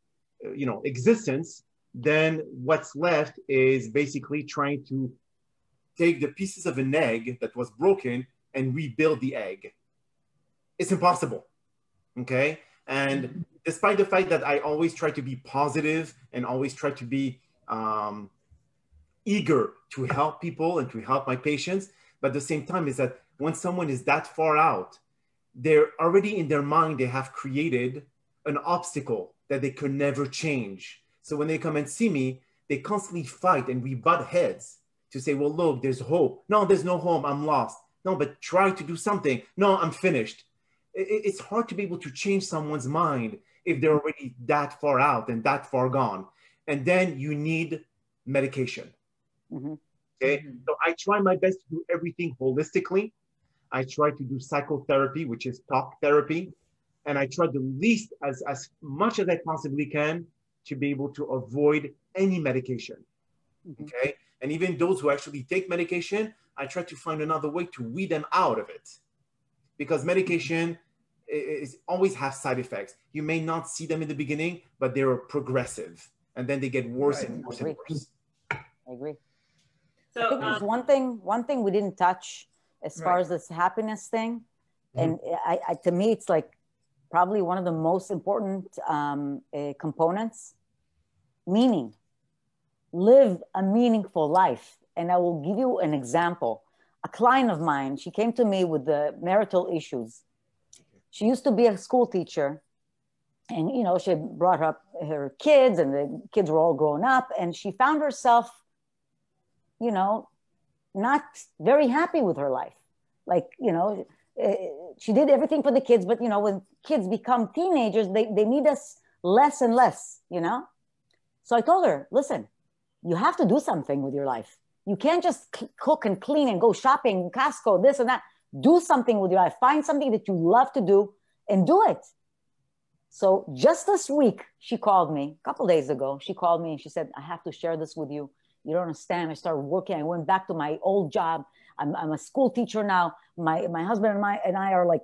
you know existence then what's left is basically trying to take the pieces of an egg that was broken and rebuild the egg. It's impossible. Okay. And despite the fact that I always try to be positive and always try to be um, eager to help people and to help my patients, but at the same time, is that when someone is that far out, they're already in their mind, they have created an obstacle that they could never change. So when they come and see me, they constantly fight and we butt heads to say, well, look, there's hope. No, there's no hope. I'm lost. No, but try to do something. No, I'm finished. It's hard to be able to change someone's mind if they're already that far out and that far gone. And then you need medication. Mm-hmm. Okay. Mm-hmm. So I try my best to do everything holistically. I try to do psychotherapy, which is talk therapy. And I try the least as, as much as I possibly can to be able to avoid any medication. Mm-hmm. Okay. And even those who actually take medication, I try to find another way to weed them out of it. Because medication is always have side effects. You may not see them in the beginning, but they're progressive. And then they get worse right. and worse and worse. I agree. So I think there's um, one thing, one thing we didn't touch as far right. as this happiness thing. Mm-hmm. And I, I, to me, it's like probably one of the most important um, uh, components meaning live a meaningful life. And I will give you an example. A client of mine, she came to me with the marital issues. She used to be a school teacher. And you know she brought up her kids and the kids were all grown up. And she found herself you know not very happy with her life. Like you know eh, she did everything for the kids but you know when kids become teenagers they, they need us less and less you know? So i told her listen you have to do something with your life you can't just cook and clean and go shopping, Costco, this and that. Do something with your life. Find something that you love to do and do it. So just this week, she called me a couple days ago. She called me and she said, I have to share this with you. You don't understand. I started working. I went back to my old job. I'm, I'm a school teacher now. My, my husband and, my, and I are like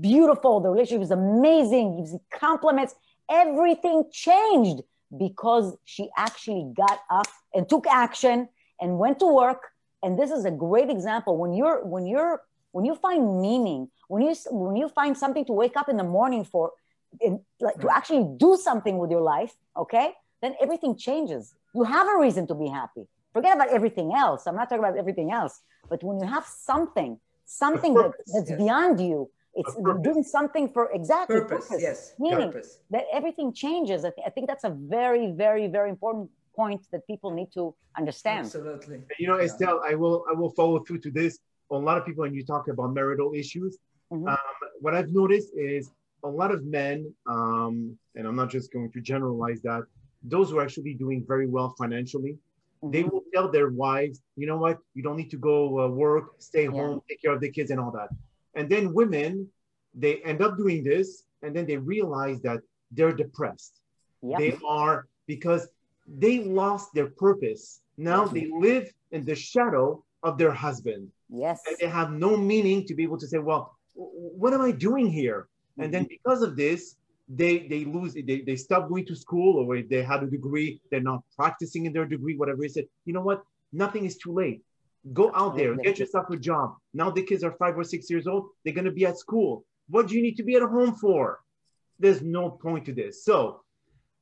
beautiful. The relationship is amazing. Gives compliments. Everything changed because she actually got up and took action and went to work. And this is a great example. When you're when you're when you find meaning when you when you find something to wake up in the morning for in, like to actually do something with your life okay then everything changes. You have a reason to be happy. Forget about everything else. I'm not talking about everything else. But when you have something something that, that's yes. beyond you. It's doing something for exactly purpose. purpose. Yes, meaning purpose. that everything changes. I, th- I think that's a very, very, very important point that people need to understand. Absolutely. You know, Estelle, I will I will follow through to this. A lot of people, when you talk about marital issues, mm-hmm. um, what I've noticed is a lot of men, um, and I'm not just going to generalize that, those who are actually doing very well financially, mm-hmm. they will tell their wives, you know what, you don't need to go uh, work, stay yeah. home, take care of the kids and all that. And then women, they end up doing this, and then they realize that they're depressed. Yep. They are because they lost their purpose. Now mm-hmm. they live in the shadow of their husband. Yes. And they have no meaning to be able to say, well, what am I doing here? And then because of this, they they lose they, they stop going to school or if they had a degree, they're not practicing in their degree, whatever it said. You know what? Nothing is too late. Go out there, get yourself a job. Now the kids are five or six years old, they're gonna be at school. What do you need to be at home for? There's no point to this. So,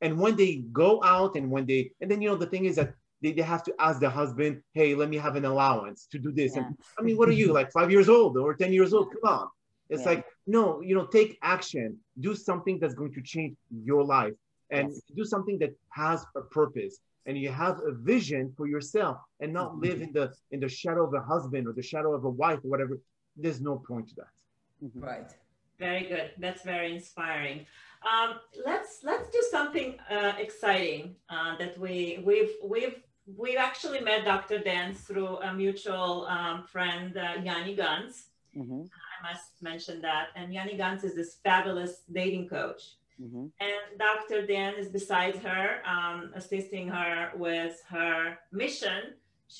and when they go out and when they and then you know the thing is that they, they have to ask the husband, hey, let me have an allowance to do this. Yeah. And I mean, what are you, like five years old or 10 years old? Come on. It's yeah. like, no, you know, take action, do something that's going to change your life and yes. do something that has a purpose and you have a vision for yourself and not mm-hmm. live in the in the shadow of a husband or the shadow of a wife or whatever. There's no point to that. Mm-hmm. Right. Very good. That's very inspiring. Um, let's let's do something uh, exciting uh, that we we've we've we've actually met Dr. Dan through a mutual um, friend, uh, Yanni Guns. Mm-hmm. I must mention that. And Yanni Gans is this fabulous dating coach. Mm-hmm. And Dr. Dan is beside her, um, assisting her with her mission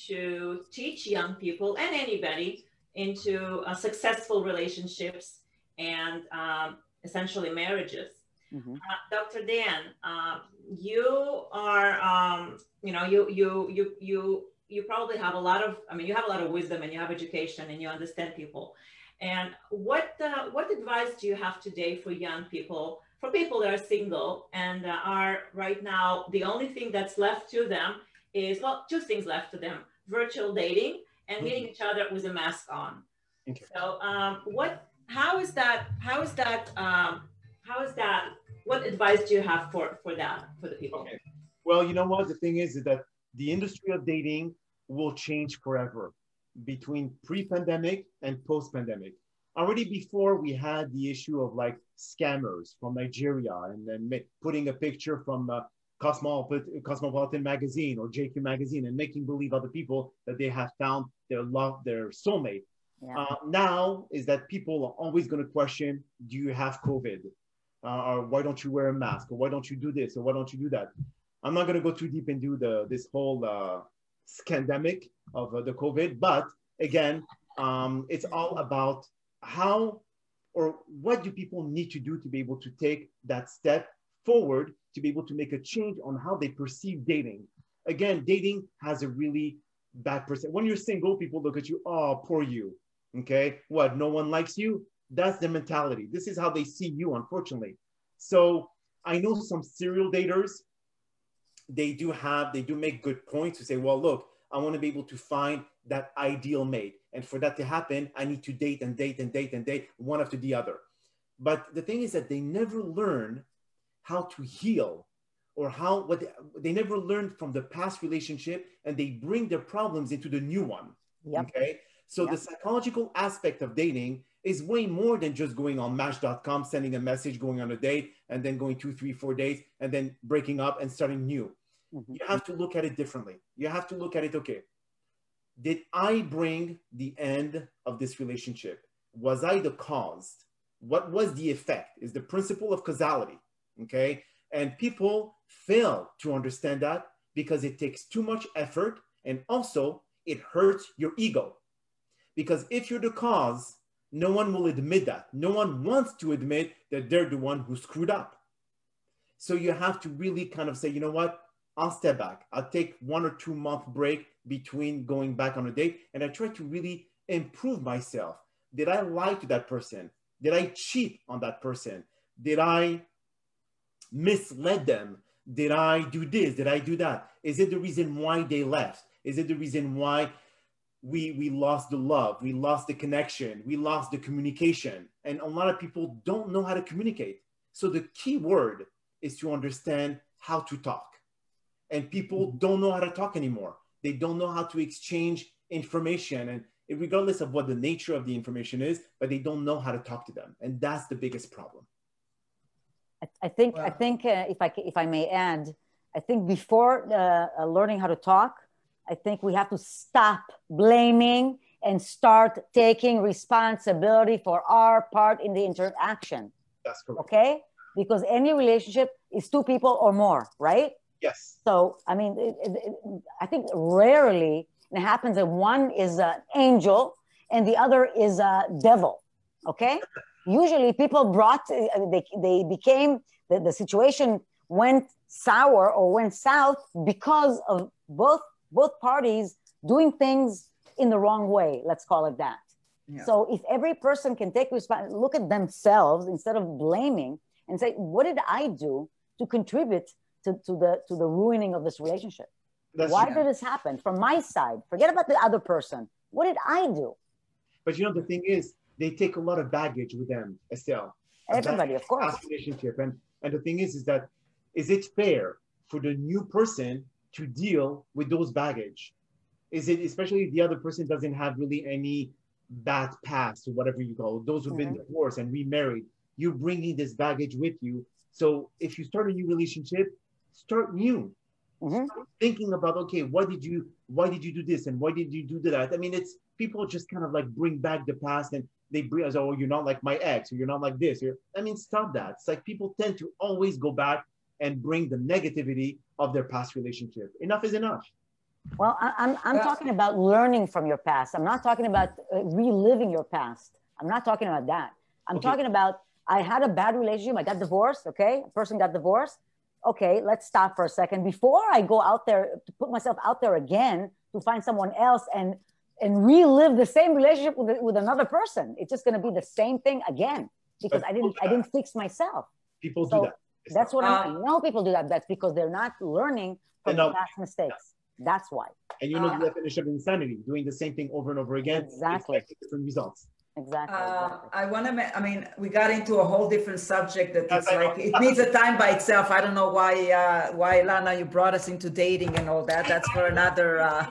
to teach young people and anybody into uh, successful relationships and um, essentially marriages. Mm-hmm. Uh, Dr. Dan, uh, you are, um, you know, you you you you you probably have a lot of, I mean, you have a lot of wisdom and you have education and you understand people. And what uh, what advice do you have today for young people, for people that are single and uh, are right now the only thing that's left to them is well, two things left to them: virtual dating and meeting mm-hmm. each other with a mask on. Okay. So, um, what? How is that? How is that? Um, how is that? What advice do you have for for that for the people? Okay. Well, you know what the thing is, is that the industry of dating will change forever between pre-pandemic and post-pandemic. Already before we had the issue of like scammers from Nigeria and then putting a picture from uh, Cosmopolitan, Cosmopolitan magazine or GQ magazine and making believe other people that they have found their love, their soulmate. Yeah. Uh, now is that people are always going to question, do you have COVID? Uh, or why don't you wear a mask? Or why don't you do this? Or why don't you do that? I'm not going to go too deep into the this whole uh, scandemic of uh, the COVID, but again, um, it's all about how or what do people need to do to be able to take that step forward to be able to make a change on how they perceive dating. Again, dating has a really bad perception. When you're single, people look at you, oh, poor you. Okay, what? No one likes you? That's the mentality. This is how they see you, unfortunately. So I know some serial daters they do have, they do make good points to say, well, look, I want to be able to find that ideal mate. And for that to happen, I need to date and date and date and date one after the other. But the thing is that they never learn how to heal or how what they, never learned from the past relationship and they bring their problems into the new one. Yep. Okay. So yep. the psychological aspect of dating is way more than just going on match.com, sending a message, going on a date, and then going two, three, four days, and then breaking up and starting new. Mm-hmm. You have to look at it differently. You have to look at it, okay, did I bring the end of this relationship? Was I the cause? What was the effect? Is the principle of causality. Okay. And people fail to understand that because it takes too much effort and also it hurts your ego. Because if you're the cause, no one will admit that. No one wants to admit that they're the one who screwed up. So you have to really kind of say, you know what? I'll step back. I'll take one or two month break between going back on a date and I try to really improve myself. Did I lie to that person? Did I cheat on that person? Did I misled them? Did I do this? Did I do that? Is it the reason why they left? Is it the reason why we we lost the love, we lost the connection, we lost the communication, and a lot of people don't know how to communicate. So the key word is to understand how to talk, and people don't know how to talk anymore. They don't know how to exchange information, and regardless of what the nature of the information is, but they don't know how to talk to them, and that's the biggest problem. I, think wow. I think uh, if I if I may add, I think before uh, uh, learning how to talk, I think we have to stop blaming and start taking responsibility for our part in the interaction. That's correct. Okay? Because any relationship is two people or more, right? Yes. So, I mean, it, it, it, I think rarely it happens that one is an angel and the other is a devil. Okay? Usually people brought, uh, they, they became, the, the situation went sour or went south because of both both parties doing things in the wrong way let's call it that yeah. so if every person can take responsibility look at themselves instead of blaming and say what did i do to contribute to, to the to the ruining of this relationship. That's, why did this happen? From my side forget about the other person. What did i do? But you know the thing is they take a lot of baggage with them estelle. Everybody of course. relationship. And and the thing is is that is it fair for the new person to deal with those baggage? Is it especially if the other person doesn't have really any bad past or whatever you call it, those who've mm-hmm. been divorced and remarried, you're bringing this baggage with you. So if you start a new relationship, start new. Mm-hmm. Start thinking about okay, why did you why did you do this and why did you do that? I mean, it's people just kind of like bring back the past and they bring us, oh, you're not like my ex, or you're not like this. You're, I mean, stop that. It's like people tend to always go back and bring the negativity of their past relationship. Enough is enough. Well, I'm, I'm talking about learning from your past. I'm not talking about uh, reliving your past. I'm not talking about that. I'm okay. talking about I had a bad relationship. I got divorced. Okay. A person got divorced. Okay. Let's stop for a second. Before I go out there to put myself out there again to find someone else and, and relive the same relationship with, with another person, it's just going to be the same thing again because I didn't, I didn't fix myself. People so, do that that's what um, I know people do that. That's because they're not learning from the past mistakes. That's why. And you know uh, the definition of insanity, doing the same thing over and over again. Exactly. Different results. Exactly. Uh, I want to. I mean, we got into a whole different subject that is like it needs a time by itself. I don't know why. Uh, why Lana, you brought us into dating and all that. That's for another. Uh,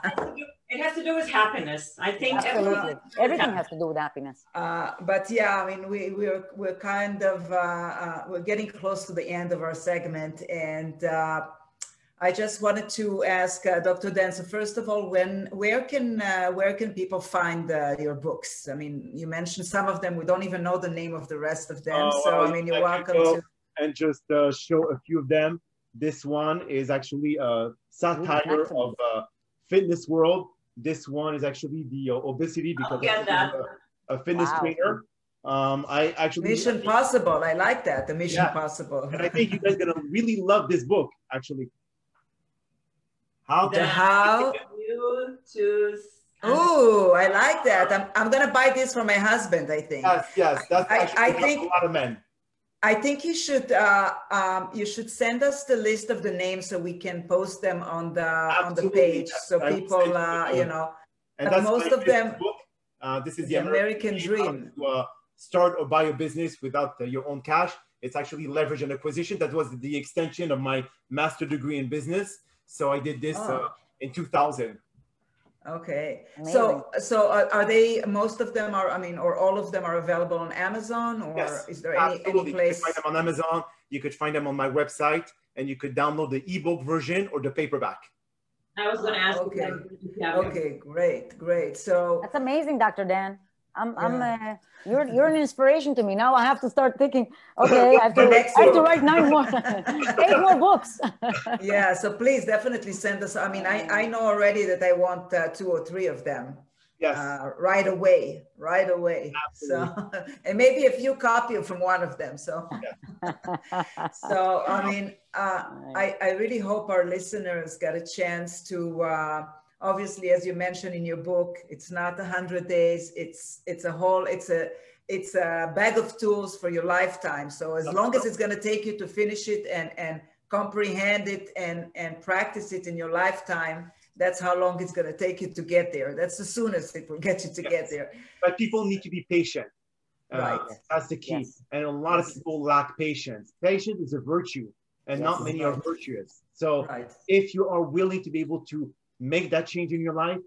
it has to do with happiness. I think absolutely everything has to do with happiness. Uh, but yeah, I mean, we we're we're kind of uh, uh, we're getting close to the end of our segment, and uh, I just wanted to ask uh, Dr. Dan. First of all, when where can uh, where can people find your books? I mean, you mentioned some of them. We don't even know the name of the rest of them. Oh, so I mean, you're welcome to and just show a few of them. This one is actually a satire Ooh, of fitness world this one is actually the uh, obesity because a, a, fitness wow. trainer. Um, I actually Mission Possible. I like that. The Mission yeah. Possible. and I think you guys are gonna really love this book. Actually, how the how you choose. Oh, I like that. I'm, I'm gonna buy this for my husband. I think. Yes, yes, that's I, I think a lot of men. I think you should uh, um, you should send us the list of the names so we can post them on the Absolutely. on the page so I people uh, you know. And that's most of them. Book. Uh, this is the, the American, American Dream. To, uh, start or buy a business without uh, your own cash. It's actually leverage and acquisition. That was the extension of my master degree in business. So I did this oh. Uh, in 2000. Okay. Amazing. So, so are, are, they, most of them are, I mean, or all of them are available on Amazon or yes, is there any, any place? You could find them on Amazon. You could find them on my website and you could download the ebook version or the paperback. I was going to ask. Okay. Okay. Great. Great. So that's amazing, Dr. Dan. I'm, yeah. I'm, uh, you're, you're an inspiration to me. Now I have to start thinking, okay, I have to, I have to write nine more, eight more books. yeah. So please definitely send us. I mean, I, I know already that I want uh, two or three of them. Yes. Uh, right away, right away. Absolutely. So, and maybe a few copy from one of them. So, yeah. so I mean, uh, I, I really hope our listeners get a chance to, uh, obviously as you mentioned in your book it's not 100 days it's it's a whole it's a it's a bag of tools for your lifetime so as long as it's going to take you to finish it and and comprehend it and and practice it in your lifetime that's how long it's going to take you to get there. That's the soonest it will get you to yes. get there. But people need to be patient. Uh, right. That's the key. Yes. And a lot yes. of people lack patience. Patience is a virtue, and not many right. are virtuous. So right. if you are willing to be able to make that change in your life,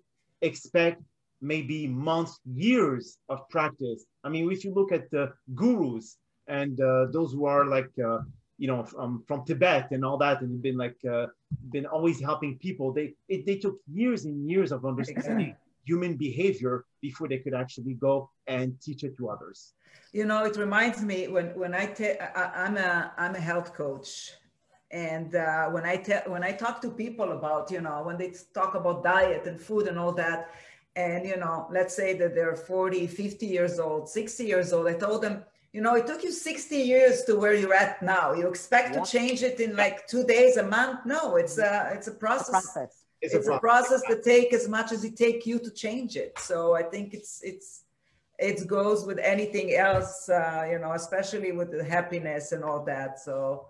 expect maybe months, years of practice. I mean, if you look at the gurus and uh, those who are like, uh, you know, from, from Tibet and all that, and been like, uh, been always helping people, they, it, they took years and years of understanding human behavior before they could actually go and teach it to others. You know, it reminds me when, when I, te- I, I'm a, I'm a health coach and uh, when I te- when I talk to people about, you know, when they talk about diet and food and all that, and you know let's say that they're 40 50 years old 60 years old i told them you know it took you 60 years to where you're at now. You expect yeah. to change it in like two days a month? No it's a it's a process, a process. it's, it's a, a process. that take as much as it take you to change it. So i think it's it's it goes with anything else uh, you know especially with the happiness and all that. So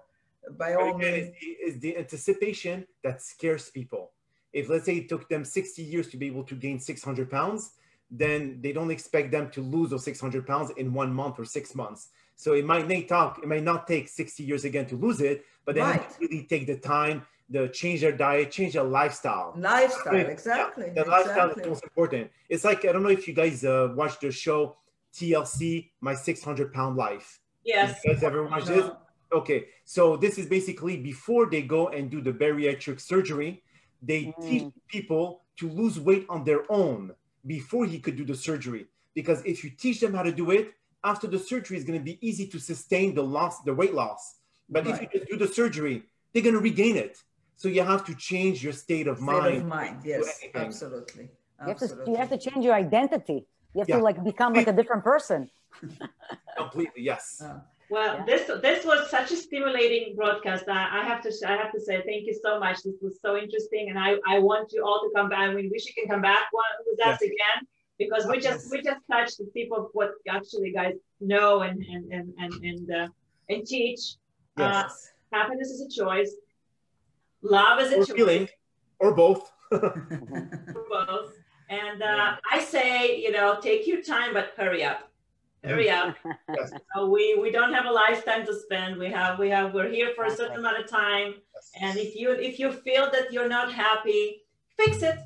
by all means is the anticipation that scares people if let's say it took them 60 years to be able to gain 600 pounds, then they don't expect them to lose those 600 pounds in one month or six months. So it might not talk, it might not take 60 years again to lose it, but they right. have to really take the time to change their diet, change their lifestyle. Lifestyle, exactly. Yeah, the exactly. lifestyle is most important. It's like I don't know if you guys uh, watched the show TLC, My 600 Pound Life. Yes. You guys ever watched no. this? Okay, so this is basically before they go and do the bariatric surgery they mm. teach people to lose weight on their own before he could do the surgery. Because if you teach them how to do it, after the surgery, it's going to be easy to sustain the loss, the weight loss. But right. if you just do the surgery, they're going to regain it. So you have to change your state of state mind. Of mind, yes, absolutely. You have, to, you have to change your identity. You have yeah. to like become like a different person. Completely, yes. Uh, well, yeah. this this was such a stimulating broadcast. I, I, have to I have to say thank you so much. This was so interesting, and I, I want you all to come back. I mean, wish you can come back one, with us yes. again because we just we just touched the tip of what actually guys know and and and and and, uh, and teach. Uh, yes. Uh, happiness is a choice. Love is a or choice. Feeling, or both. both. And uh, I say, you know, take your time, but hurry up hurry up. yes. so we we don't have a lifetime to spend. We have we have we're here for a certain amount of time. Yes. And if you if you feel that you're not happy, fix it.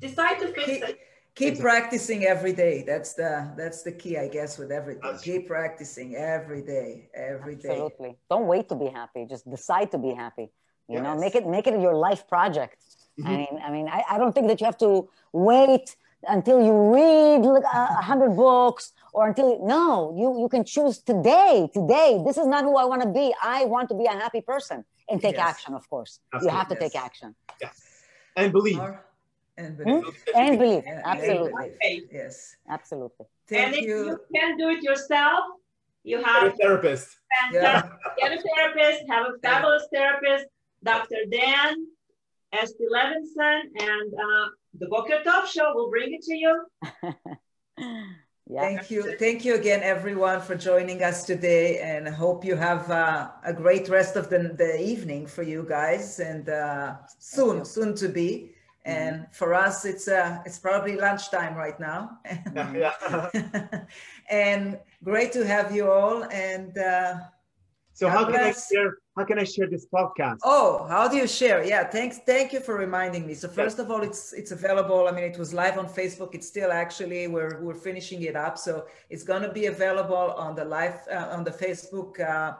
Decide to fix keep, it. Keep practicing every day. That's the that's the key, I guess, with everything. That's keep true. practicing every day, every day. Absolutely. Don't wait to be happy. Just decide to be happy. You yes. know, make it make it your life project. Mm-hmm. I mean, I mean, I, I don't think that you have to wait until you read like a hundred books or until no you you can choose today today this is not who i want to be i want to be a happy person and take yes. action of course Absolutely. you have to yes. take action yes and believe and believe, hmm? and believe. Yeah. absolutely and yes absolutely Thank and if you. you can't do it yourself you have get a therapist yeah. get a therapist have a fabulous therapist dr dan S. Levinson and uh, the Boker Tov Show will bring it to you. yeah. Thank you. Thank you again, everyone, for joining us today. And I hope you have uh, a great rest of the, the evening for you guys and uh, soon, soon to be. And mm-hmm. for us, it's uh, it's probably lunchtime right now. yeah. and great to have you all. And uh, so, how can I share? How can I share this podcast? Oh, how do you share? Yeah, thanks. Thank you for reminding me. So first of all, it's it's available. I mean, it was live on Facebook. It's still actually we're we're finishing it up, so it's going to be available on the live uh, on the Facebook uh,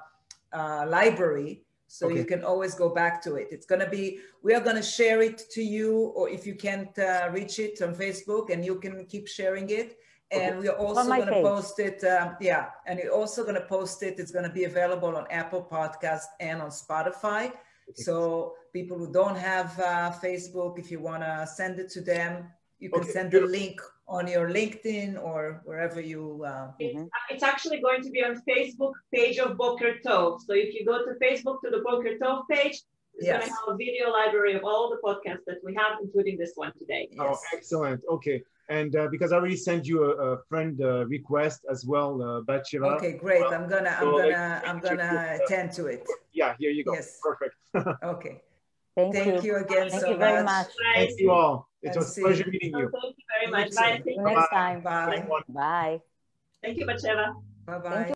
uh, library. So okay. you can always go back to it. It's going to be, we are going to share it to you, or if you can't uh, reach it on Facebook, and you can keep sharing it and we're also going to post it um, yeah and we're also going to post it. It's going to be available on apple podcast and on spotify. So people who don't have uh, facebook if you want to send it to them you can okay. send the link on your linkedin or wherever you uh, it's, mm-hmm. it's, actually going to be on facebook page of boker tov. So if you go to facebook to the boker tov page it's yes. going to have a video library of all the podcasts that we have including this one today. Oh excellent. Okay and uh, because I already sent you a, a friend uh, request as well, uh, Batsheva. Okay, great. I'm gonna, I'm so, gonna, like, I'm gonna attend to it. Yeah, here you go. Yes. Perfect. okay. Thank, Thank you. you. again Thank so you very much. much. Thank you all. It was a pleasure meeting So you. thank you very much. too. Bye. See you next time. Bye. Everyone. Bye. Thank you, Batsheva. Bye bye.